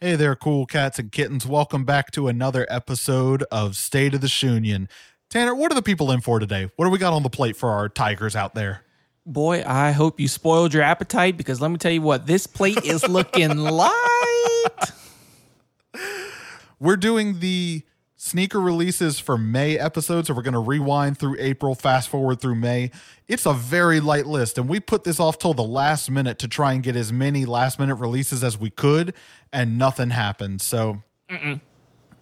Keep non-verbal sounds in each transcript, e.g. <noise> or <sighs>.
Hey there, cool cats and kittens. Welcome back to another episode of State of the Shunion. Tanner, what are the people in for today? What do we got on the plate for our tigers out there? Boy, I hope you spoiled your appetite because let me tell you what, this plate is looking <laughs> light. We're doing the sneaker releases for May episodes, so we're going to rewind through April, fast forward through May. It's a very light list, and we put this off till the last minute to try and get as many last minute releases as we could, and nothing happened. So Mm-mm.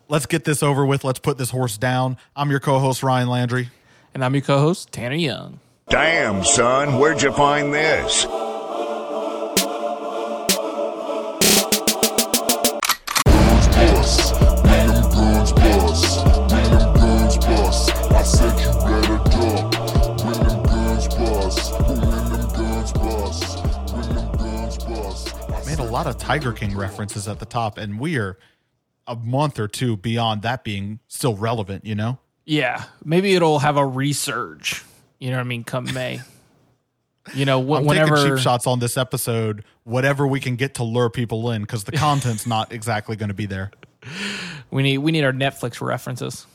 let's get this over with. Let's put this horse down. I'm your co host, Ryan Landry. And I'm your co host, Tanner Young. Damn, son, where'd you find this? Lot of Tiger King references at the top, and we are a month or two beyond that being still relevant, you know? Yeah. Maybe it'll have a resurge. You know what I mean? Come May. You know, wh- I'm whenever taking cheap shots on this episode, whatever we can get to lure people in, because the <laughs> content's not exactly going to be there. We need we need our Netflix references.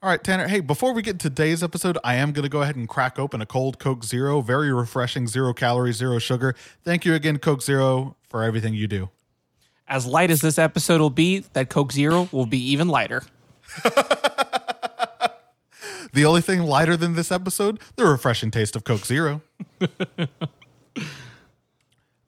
All right, Tanner. Hey, before we get to today's episode, I am going to go ahead and crack open a cold Coke Zero. Very refreshing, zero calories, zero sugar. Thank you again, Coke Zero, for everything you do. As light as this episode will be, that Coke Zero will be even lighter. <laughs> the only thing lighter than this episode, the refreshing taste of Coke Zero. <laughs>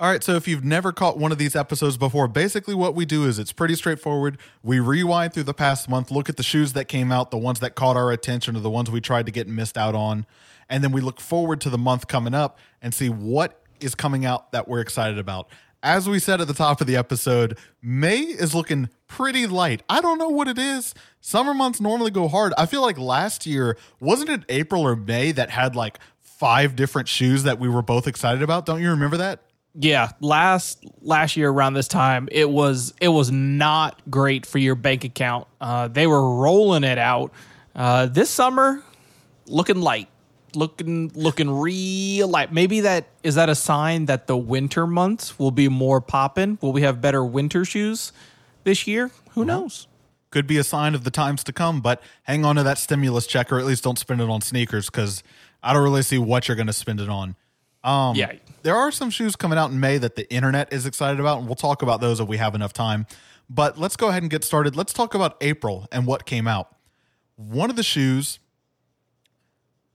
All right, so if you've never caught one of these episodes before, basically what we do is it's pretty straightforward. We rewind through the past month, look at the shoes that came out, the ones that caught our attention, or the ones we tried to get missed out on, and then we look forward to the month coming up and see what is coming out that we're excited about. As we said at the top of the episode, May is looking pretty light. I don't know what it is. Summer months normally go hard. I feel like last year, wasn't it April or May that had like five different shoes that we were both excited about? Don't you remember that? Yeah last last year around this time it was it was not great for your bank account. Uh, they were rolling it out uh, this summer looking light looking looking real light. Maybe that is that a sign that the winter months will be more popping will we have better winter shoes this year? Who knows? Could be a sign of the times to come but hang on to that stimulus check or at least don't spend it on sneakers because i don't really see what you're going to spend it on. Um, yeah. There are some shoes coming out in May that the internet is excited about, and we'll talk about those if we have enough time. But let's go ahead and get started. Let's talk about April and what came out. One of the shoes,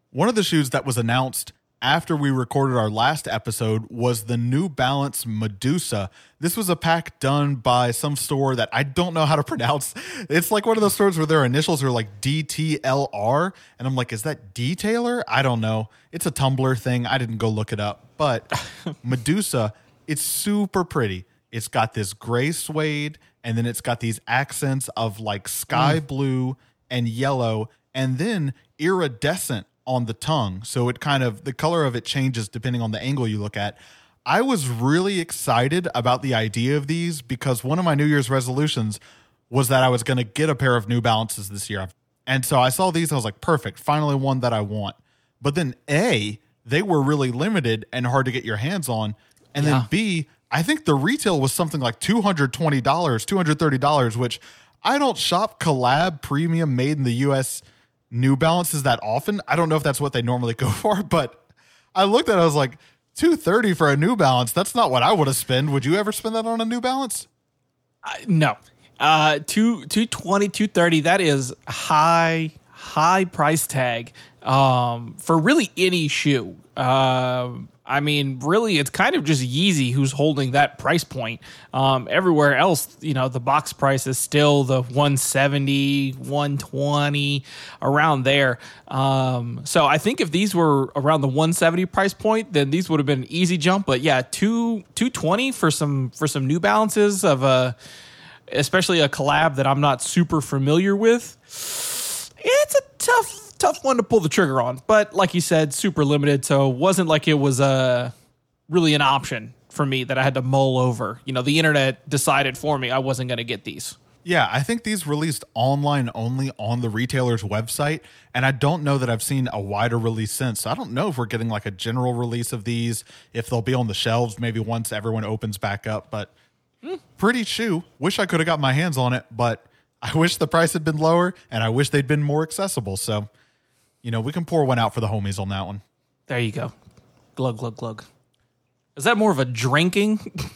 one of the shoes that was announced after we recorded our last episode was the New Balance Medusa. This was a pack done by some store that I don't know how to <laughs> pronounce. It's like one of those stores where their initials are like DTLR. And I'm like, is that detailer? I don't know. It's a Tumblr thing. I didn't go look it up. But Medusa, it's super pretty. It's got this gray suede, and then it's got these accents of like sky mm. blue and yellow, and then iridescent on the tongue. So it kind of the color of it changes depending on the angle you look at. I was really excited about the idea of these because one of my New Year's resolutions was that I was going to get a pair of New Balances this year. And so I saw these, I was like, perfect, finally one that I want. But then A, they were really limited and hard to get your hands on. And yeah. then B, I think the retail was something like $220, $230, which I don't shop collab premium made in the US New Balances that often. I don't know if that's what they normally <laughs> go for, but I looked at it, I was like, 230 for a New Balance. That's not what I would have spent. Would you ever spend that on a New Balance? Uh, no. Uh, two, 220, 230, that is high, high price tag um, for really any shoe. Um, I mean, really, it's kind of just Yeezy who's holding that price point. Um, everywhere else, you know, the box price is still the 170, 120, around there. Um, so I think if these were around the 170 price point, then these would have been an easy jump. But yeah, two 220 for some for some New Balances of a, especially a collab that I'm not super familiar with. It's a tough tough one to pull the trigger on. But like you said, super limited, so it wasn't like it was a uh, really an option for me that I had to mull over. You know, the internet decided for me I wasn't going to get these. Yeah, I think these released online only on the retailer's website, and I don't know that I've seen a wider release since. So I don't know if we're getting like a general release of these, if they'll be on the shelves maybe once everyone opens back up, but Pretty shoe. Wish I could have got my hands on it, but I wish the price had been lower and I wish they'd been more accessible. So, you know, we can pour one out for the homies on that one. There you go. Glug glug glug. Is that more of a drinking? <laughs>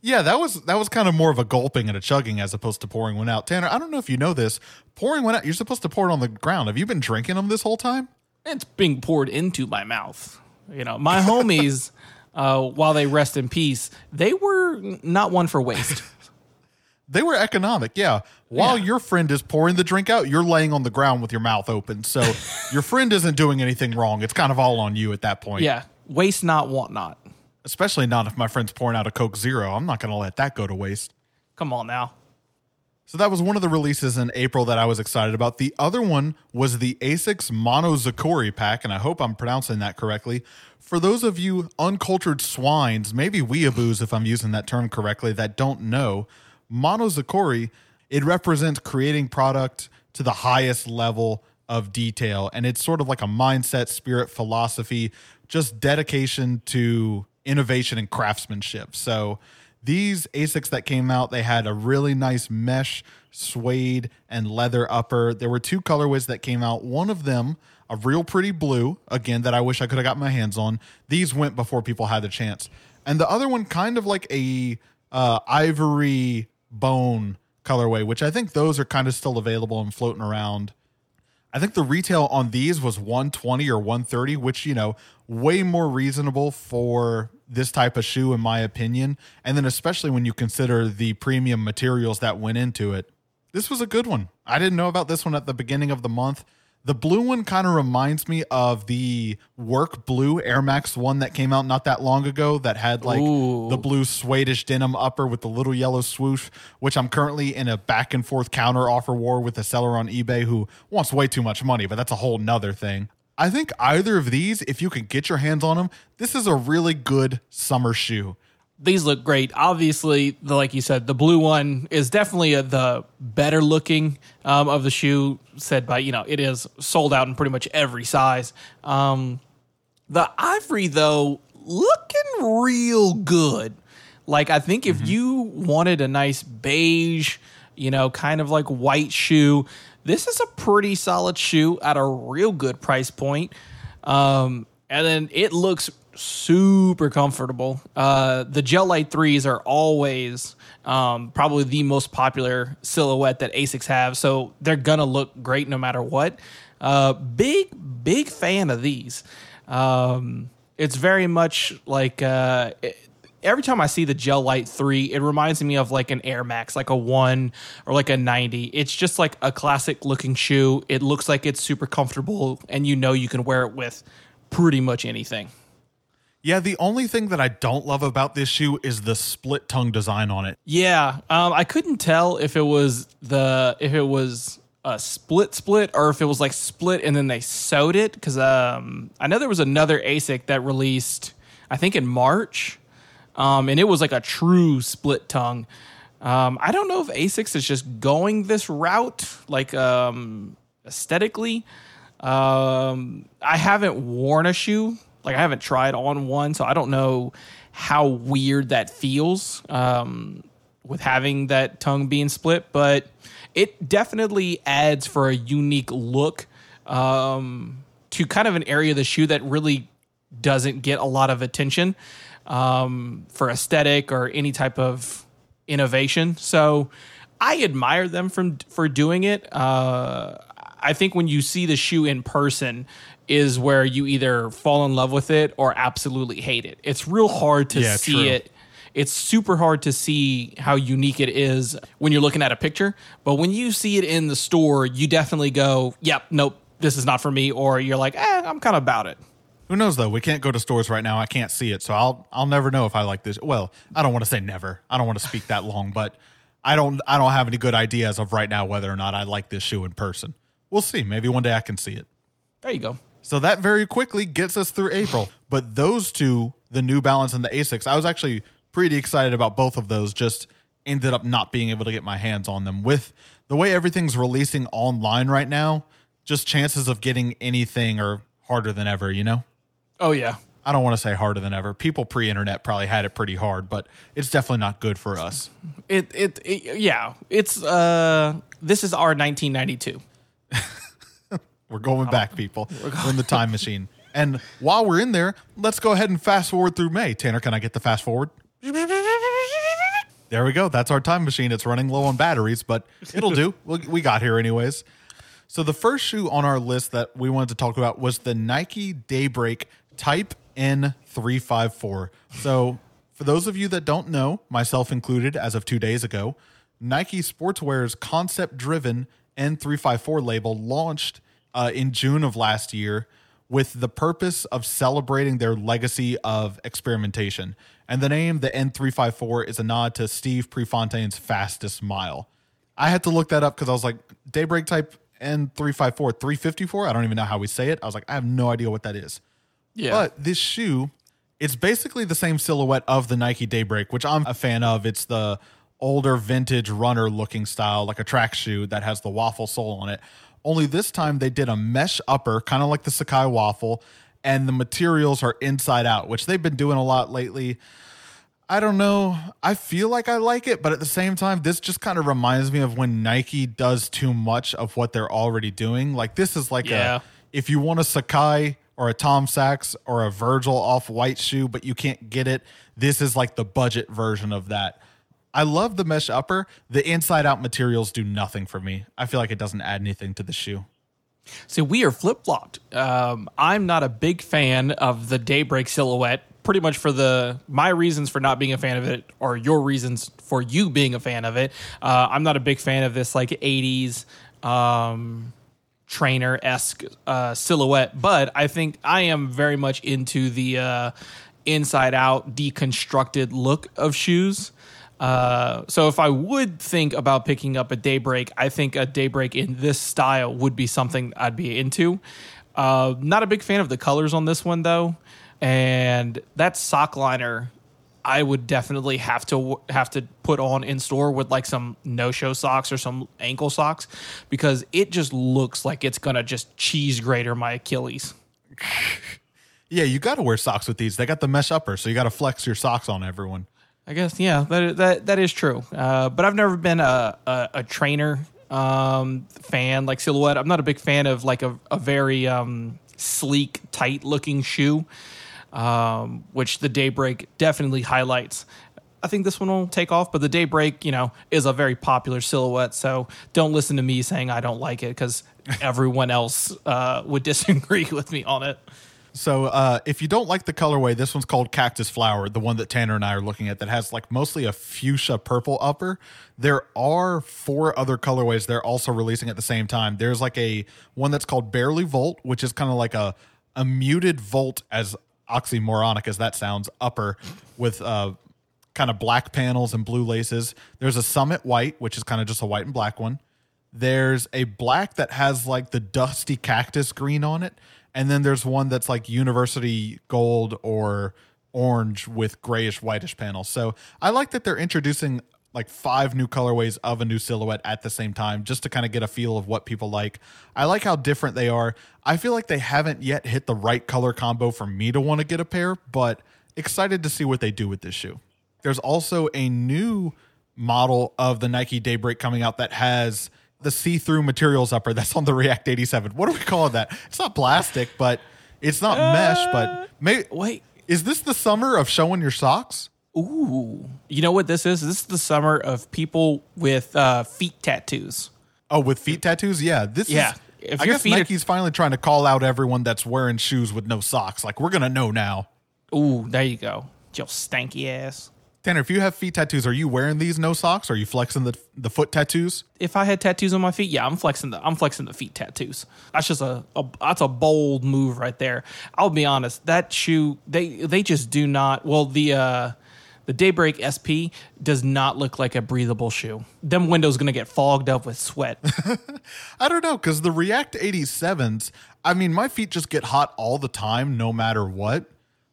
Yeah, that was that was kind of more of a gulping and a chugging as opposed to pouring one out. Tanner, I don't know if you know this. Pouring one out, you're supposed to pour it on the ground. Have you been drinking them this whole time? it's being poured into my mouth. You know, my homies, <laughs> uh, while they rest in peace, they were not one for waste. They were economic, yeah. While Yeah. your friend is pouring the drink out, you're laying on the ground with your mouth open. So <laughs> your friend isn't doing anything wrong. It's kind of all on you at that point. yeah, waste not, want not. Especially not if my friend's pouring out a Coke Zero. I'm not going to let that go to waste. Come on now. So that was one of the releases in April that I was excited about. The other one was the ASICS Mono Zakori pack, and I hope I'm pronouncing that correctly. For those of you uncultured swines, maybe weeaboos if I'm using that term correctly, that don't know, Mono Zakori, it represents creating product to the highest level of detail. And it's sort of like a mindset, spirit, philosophy, just dedication to innovation and craftsmanship. So these ASICs that came out, they had a really nice mesh, suede, and leather upper. There were two colorways that came out. One of them, a real pretty blue, again, that I wish I could have got my hands on. These went before people had the chance. And the other one, kind of like a uh, ivory bone colorway, which I think those are kind of still available and floating around. I think the retail on these was 120 or 130, which, you know, way more reasonable for this type of shoe, in my opinion. And then, especially when you consider the premium materials that went into it, this was a good one. I didn't know about this one at the beginning of the month. The blue one kind of reminds me of the work blue Air Max one that came out not that long ago that had like Ooh. the blue suede denim upper with the little yellow swoosh, which I'm currently in a back and forth counter offer war with a seller on eBay who wants way too much money, but that's a whole nother thing. I think either of these, if you can get your hands on them, this is a really good summer shoe. These look great. Obviously, the, like you said, the blue one is definitely uh the better looking um, of the shoe. Said by you know, it is sold out in pretty much every size. Um, the ivory though, looking real good. Like I think if you wanted a nice beige, you know, kind of like white shoe, this is a pretty solid shoe at a real good price point. Um, and then it looks super comfortable. Uh, the Gel-Lyte threes are always um, probably the most popular silhouette that Asics have, so they're gonna look great no matter what. Uh, big big fan of these. Um, it's very much like uh, it- every time I see the Gel-Lyte 3, it reminds me of like an Air Max, like a 1 or like a 90. It's just like a classic looking shoe. It looks like it's super comfortable and you know you can wear it with pretty much anything. Yeah, the only thing that I don't love about this shoe is the split tongue design on it. Yeah, um, I couldn't tell if it was the if it was a split split or if it was like split and then they sewed it because um, I know there was another ASIC that released I think in March, um, and it was like a true split tongue. Um, I don't know if ASICS is just going this route, like um, aesthetically. Um, I haven't worn a shoe, like I haven't tried on one, so I don't know how weird that feels um, with having that tongue being split. But it definitely adds for a unique look um, to kind of an area of the shoe that really doesn't get a lot of attention um, for aesthetic or any type of innovation. So I admire them from for doing it. Uh, I think when you see the shoe in person is where you either fall in love with it or absolutely hate it. It's real hard to Yeah, see true. it. It's super hard to see how unique it is when you're looking at a picture, but when you see it in the store, you definitely go, "Yep, nope, this is not for me," or you're like, "Eh, I'm kind of about it." Who knows though? We can't go to stores right now. I can't see it, so I'll I'll never know if I like this. Well, I don't want to say never. I don't want to speak that long, but I don't I don't have any good idea as of right now whether or not I like this shoe in person. We'll see. Maybe one day I can see it. There you go. So that very quickly gets us through April. <sighs> But those two, the New Balance and the Asics, I was actually pretty excited about both of those. Just ended up not being able to get my hands on them. With the way everything's releasing online right now, just chances of getting anything are harder than ever, you know? Oh yeah. I don't want to say harder than ever. People pre-internet probably had it pretty hard, but it's definitely not good for us. It, it, it yeah. It's uh this is our 1992. <laughs> We're going back, people. <laughs> We're in the time machine. And while we're in there, let's go ahead and fast forward through May. Tanner, can I get the fast forward? There we go. That's our time machine. It's running low on batteries, but it'll do. <laughs> We we got here anyways. So the first shoe on our list that we wanted to talk about was the Nike Daybreak Type N354. So for those of you that don't know, myself included, as of two days ago, Nike Sportswear's concept-driven N354 label launched uh, in June of last year with the purpose of celebrating their legacy of experimentation. And the name, the N354, is a nod to Steve Prefontaine's fastest mile. I had to look that up because I was like, Daybreak type N354, 354. I don't even know how we say it. I was like, I have no idea what that is. Yeah. But this shoe, it's basically the same silhouette of the Nike Daybreak, which I'm a fan of. It's the older vintage runner looking style, like a track shoe that has the waffle sole on it. Only this time they did a mesh upper, kind of like the Sacai waffle, and the materials are inside out, which they've been doing a lot lately. I don't know. I feel like I like it, but at the same time, this just kind of reminds me of when Nike does too much of what they're already doing. Like this is like Yeah. a if you want a Sacai or a Tom Sachs or a Virgil off white shoe, but you can't get it, this is like the budget version of that. I love the mesh upper. The inside out materials do nothing for me. I feel like it doesn't add anything to the shoe. See, we are flip flopped. Um, I'm not a big fan of the Daybreak silhouette. Pretty much for the my reasons for not being a fan of it, or your reasons for you being a fan of it. Uh, I'm not a big fan of this like '80s um, trainer esque uh, silhouette, but I think I am very much into the uh, inside out deconstructed look of shoes. Uh, so if I would think about picking up a Daybreak, I think a Daybreak in this style would be something I'd be into. Uh, not a big fan of the colors on this one though, and that sock liner I would definitely have to have to put on in store with like some no show socks or some ankle socks because it just looks like it's gonna just cheese grater my Achilles. <laughs> Yeah, you got to wear socks with these. They got the mesh upper, so you got to flex your socks on everyone. I guess yeah, that that that is true. Uh, but I've never been a a, a trainer um, fan like silhouette. I'm not a big fan of like a, a very um, sleek, tight looking shoe, um, which the Daybreak definitely highlights. I think this one will take off, but the Daybreak, you know, is a very popular silhouette. So don't listen to me saying I don't like it because everyone else uh, would <laughs> disagree with me on it. So, uh, if you don't like the colorway, this one's called Cactus Flower, the one that Tanner and I are looking at that has like mostly a fuchsia purple upper. There are four other colorways they're also releasing at the same time. There's like a one that's called Barely Volt, which is kind of like a a muted volt as oxymoronic as that sounds, upper with uh kind of black panels and blue laces. There's a Summit White, which is kind of just a white and black one. There's a black that has like the dusty cactus green on it. And then there's one that's like university gold or orange with grayish whitish panels. So I like that they're introducing like five new colorways of a new silhouette at the same time just to kind of get a feel of what people like. I like how different they are. I feel like they haven't yet hit the right color combo for me to want to get a pair, but excited to see what they do with this shoe. There's also a new model of the Nike Daybreak coming out that has the see-through materials upper that's on the React 87. What do we call that? It's not plastic, but it's not mesh, but maybe Wait, is this the summer of showing your socks? Ooh. You know what this is? This is the summer of people with uh, feet tattoos. Oh, with feet tattoos? Yeah, this Yeah. is If I your guess feet are- Nike's finally trying to call out everyone that's wearing shoes with no socks. Like we're going to know now. Ooh, there you go. Your stanky ass. Tanner, if you have feet tattoos, are you wearing these no socks? Are you flexing the the foot tattoos? If I had tattoos on my feet, yeah, I'm flexing the I'm flexing the feet tattoos. That's just a, a that's a bold move right there. I'll be honest, that shoe they they just do not. Well, the uh the Daybreak SP does not look like a breathable shoe. Them windows gonna get fogged up with sweat. <laughs> I don't know because the React 87s, I mean, my feet just get hot all the time, no matter what.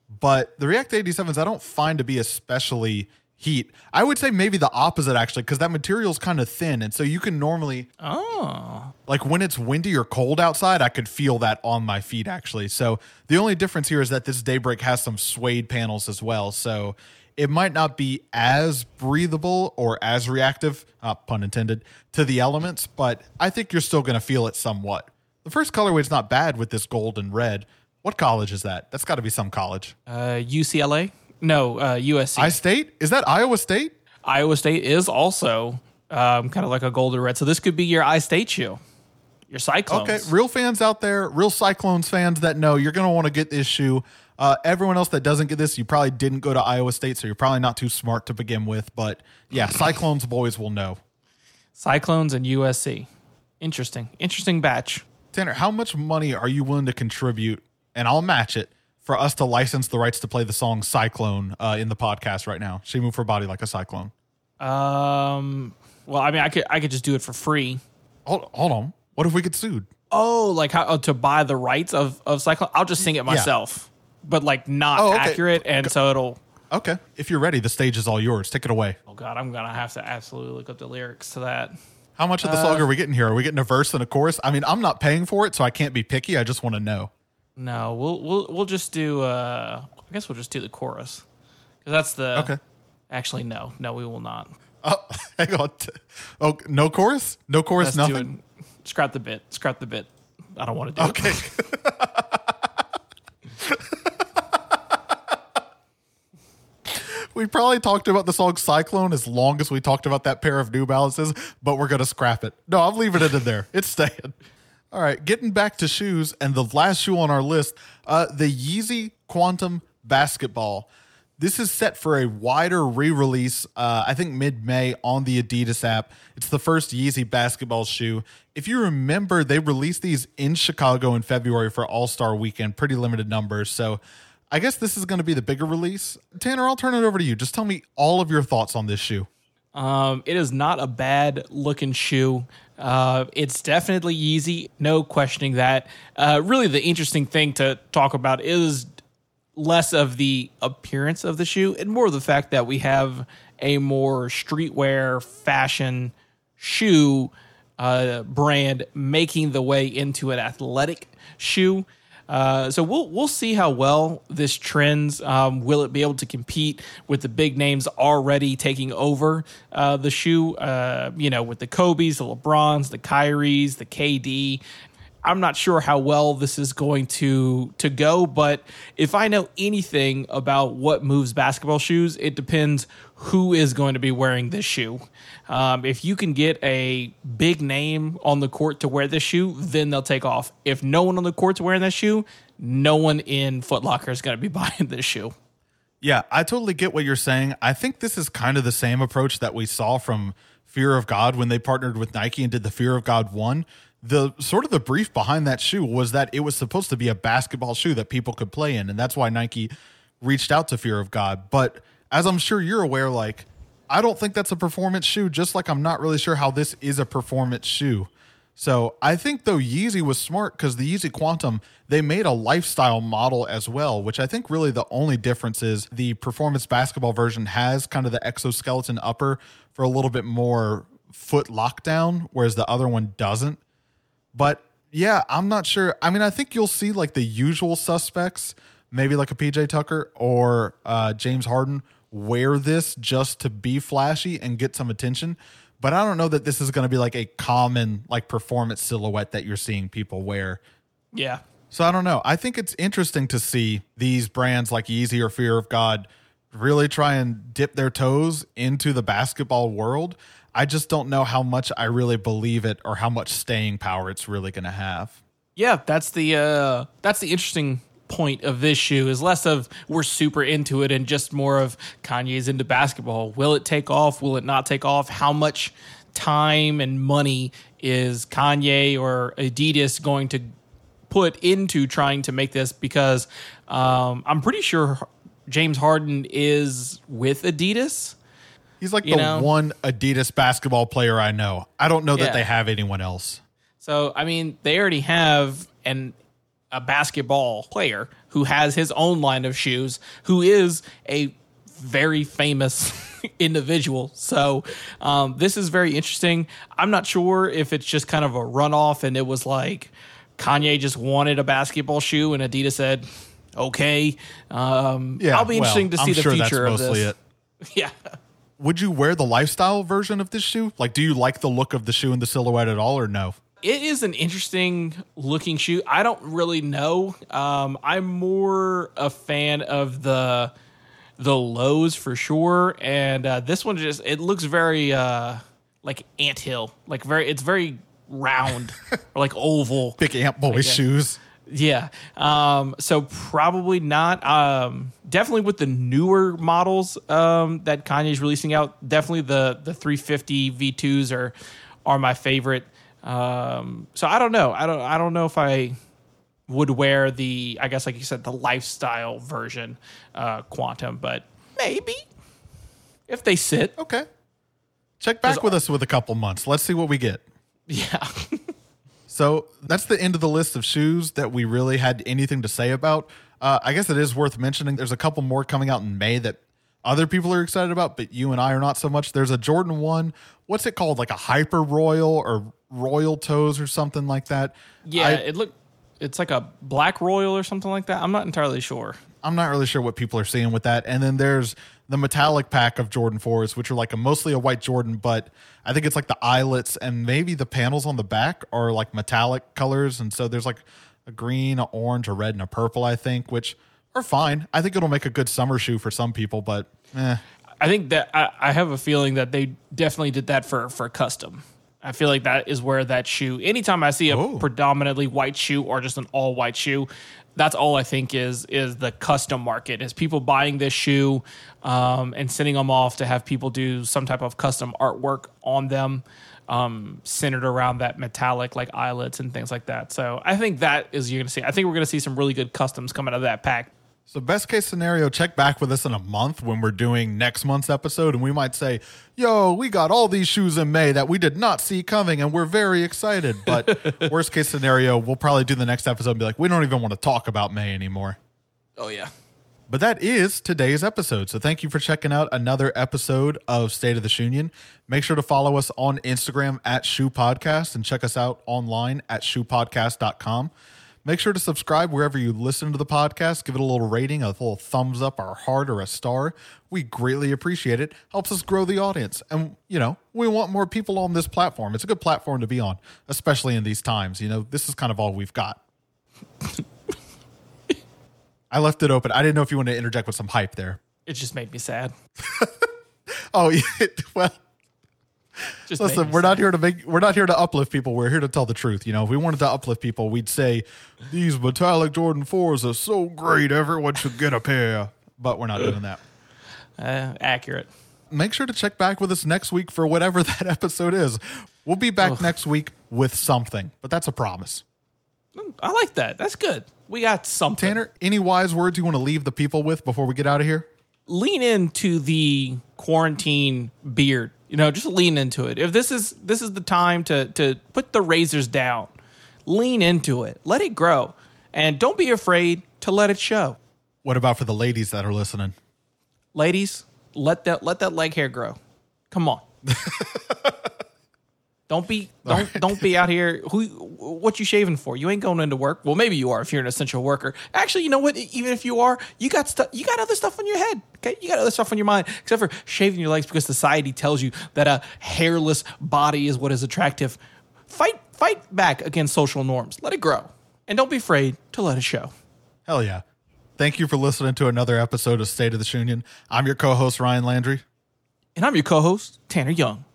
But the React 87s, I don't find to be especially heat. I would say maybe the opposite actually, because that material is kind of thin, and so you can normally Oh, like when it's windy or cold outside, I could feel that on my feet actually. So the only difference here is that this Daybreak has some suede panels as well. So it might not be as breathable or as reactive, uh, pun intended, to the elements, but I think you're still going to feel it somewhat. The first colorway is not bad with this gold and red. What college is that? That's got to be some college. uh, UCLA? No, uh, USC. I State? Is that Iowa State? Iowa State is also um, kind of like a golden red. So this could be your I State shoe, your Cyclones. Okay, real fans out there, real Cyclones fans that know you're going to want to get this shoe. Uh, everyone else that doesn't get this, you probably didn't go to Iowa State, so you're probably not too smart to begin with. But yeah, Cyclones boys will know. Cyclones and USC. Interesting. Interesting batch. Tanner, how much money are you willing to contribute, and I'll match it, for us to license the rights to play the song Cyclone uh, in the podcast right now? She moved her body like a cyclone. Um. Well, I mean, I could I could just do it for free. Hold, hold on. What if we get sued? Oh, like how oh, to buy the rights of of Cyclone? I'll just sing it myself, but like not Oh, okay. accurate, and so it'll. Okay. If you're ready, the stage is all yours. Take it away. Oh God, I'm gonna have to absolutely look up the lyrics to that. How much of the song are we getting here? Are we getting a verse and a chorus? I mean, I'm not paying for it, so I can't be picky. I just want to know. No, we'll we'll we'll just do. uh I guess we'll just do the chorus because that's the. Okay. Actually, no, no, we will not. Oh, <laughs> hang on. Oh, no chorus? No chorus, Let's do nothing? it. Scrap the bit. Scrap the bit. I don't want to do it. Okay. <laughs> we probably talked about the song Cyclone as long as we talked about that pair of New Balances, but we're going to scrap it. No, I'm leaving it in there. It's staying. All right, getting back to shoes and the last shoe on our list, uh, the Yeezy Quantum Basketball. This is set for a wider re-release, uh, I think mid-May on the Adidas app. It's the first Yeezy basketball shoe. If you remember, they released these in Chicago in February for All-Star Weekend, pretty limited numbers. So I guess this is going to be the bigger release. Tanner, I'll turn it over to you. Just tell me all of your thoughts on this shoe. Um, it is not a bad looking shoe. Uh, it's definitely Yeezy, no questioning that. Uh, really, the interesting thing to talk about is less of the appearance of the shoe and more of the fact that we have a more streetwear fashion shoe uh, brand making the way into an athletic shoe. Uh, so we'll we'll see how well this trends. Um, will it be able to compete with the big names already taking over uh, the shoe? Uh, you know, with the Kobe's, the LeBrons, the Kyries, the KD. I'm not sure how well this is going to to go, but if I know anything about what moves basketball shoes, it depends who is going to be wearing this shoe. Um, if you can get a big name on the court to wear this shoe, then they'll take off. If no one on the court's wearing this shoe, no one in Foot Locker is going to be <laughs> buying this shoe. Yeah, I totally get what you're saying. I think this is kind of the same approach that we saw from Fear of God when they partnered with Nike and did the Fear of God one. The sort of the brief behind that shoe was that it was supposed to be a basketball shoe that people could play in, and that's why Nike reached out to Fear of God. But as I'm sure you're aware, like I don't think that's a performance shoe, just like I'm not really sure how this is a performance shoe. So I think though Yeezy was smart because the Yeezy Quantum they made a lifestyle model as well, which I think really the only difference is the performance basketball version has kind of the exoskeleton upper for a little bit more foot lockdown, whereas the other one doesn't. But yeah, I'm not sure. I mean, I think you'll see like the usual suspects, maybe like a PJ Tucker or uh, James Harden, wear this just to be flashy and get some attention. But I don't know that this is going to be like a common like performance silhouette that you're seeing people wear. Yeah. So I don't know. I think it's interesting to see these brands like Yeezy or Fear of God really try and dip their toes into the basketball world. I just don't know how much I really believe it or how much staying power it's really going to have. Yeah, that's the uh that's the interesting point of this shoe is less of we're super into it and just more of Kanye's into basketball. Will it take off? Will it not take off? How much time and money is Kanye or Adidas going to put into trying to make this? Because um, I'm pretty sure James Harden is with Adidas. He's like the know? one Adidas basketball player I know. I don't know that Yeah. they have anyone else. So I mean, they already have an a basketball player who has his own line of shoes, who is a very famous <laughs> individual. So um, this is very interesting. I'm not sure if it's just kind of a runoff and it was like Kanye just wanted a basketball shoe and Adidas said, okay. Um, Yeah, I'll be well, interesting to see I'm the sure future of this. it. <laughs> Yeah. Would you wear the lifestyle version of this shoe? Like, do you like the look of the shoe and the silhouette at all, or no? It is an interesting looking shoe. I don't really know. Um, I'm more a fan of the the lows for sure, and uh, this one just it looks very uh, like anthill, like very it's very round <laughs> or like oval. Big Ant Boy shoes. Yeah. Um, so probably not. Um, definitely with the newer models um, that Kanye's releasing out, definitely the the 350 V2s are are my favorite. Um, so I don't know. I don't I don't know if I would wear the I guess like you said the lifestyle version uh, Quantum, but maybe if they sit. Okay. Check back with us with a couple months. Let's see what we get. Yeah. <laughs> So that's the end of the list of shoes that we really had anything to say about. Uh, I guess it is worth mentioning. There's a couple more coming out in May that other people are excited about, but you and I are not so much. There's a Jordan 1. What's it called? Like a Hyper Royal or Royal Toes or something like that. yeah, I, it look it's like a black royal or something like that. I'm not entirely sure. I'm not really sure what people are seeing with that. And then there's the metallic pack of Jordan 4s, which are like a mostly a white Jordan, but I think it's like the eyelets and maybe the panels on the back are like metallic colors. And so there's like a green, a orange, a red, and a purple, I think, which are fine. I think it'll make a good summer shoe for some people, but eh. I think that I, I have a feeling that they definitely did that for for custom. I feel like that is where that shoe. Anytime I see a Oh. predominantly white shoe or just an all white shoe, that's all I think is is the custom market. Is people buying this shoe um, and sending them off to have people do some type of custom artwork on them, um, centered around that metallic like eyelets and things like that. So I think that is you're gonna see. I think we're gonna see some really good customs coming out of that pack. So best case scenario, check back with us in a month when we're doing next month's episode, and we might say, "Yo, we got all these shoes in May that we did not see coming, and we're very excited." But <laughs> worst case scenario, we'll probably do the next episode and be like, "We don't even want to talk about May anymore." Oh yeah. But that is today's episode. So thank you for checking out another episode of State of the Union. Make sure to follow us on Instagram at Shoe Podcast and check us out online at shoepodcast.com. Make sure to subscribe wherever you listen to the podcast. Give it a little rating, a little thumbs up or heart or a star. We greatly appreciate it. Helps us grow the audience. And, you know, we want more people on this platform. It's a good platform to be on, especially in these times. You know, this is kind of all we've got. I left it open. I didn't know if you wanted to interject with some hype there. It just made me sad. <laughs> Oh, yeah. <laughs> Well, <laughs> Just listen, we're not here to make, we're not here to uplift people. We're here to tell the truth. You know, if we wanted to uplift people, we'd say these metallic Jordan 4s are so great. Everyone should get a pair. But we're not doing that. Uh, accurate. Make sure to check back with us next week for whatever <laughs> that episode is. We'll be back next week with something, but that's a promise. I like that. That's good. We got something. Tanner, any wise words you want to leave the people with before we get out of here? lean into the quarantine beard. You know, just lean into it. If this is this is the time to to put the razors down, lean into it. Let it grow, and don't be afraid to let it show. What about for the ladies that are listening? Ladies, let that let that leg hair grow. Come on. <laughs> Don't be <laughs> don't don't be out here. Who what you shaving for? You ain't going into work. Well, maybe you are if you're an essential worker. Actually, you know what? Even if you are, you got stuff. You got other stuff on your head. Okay, you got other stuff on your mind, except for shaving your legs because society tells you that a hairless body is what is attractive. Fight fight back against social norms. Let it grow, and don't be afraid to let it show. Hell yeah. Thank you for listening to another episode of State of the Union. I'm your co host, Ryan Landry. And I'm your co-host Tanner Young.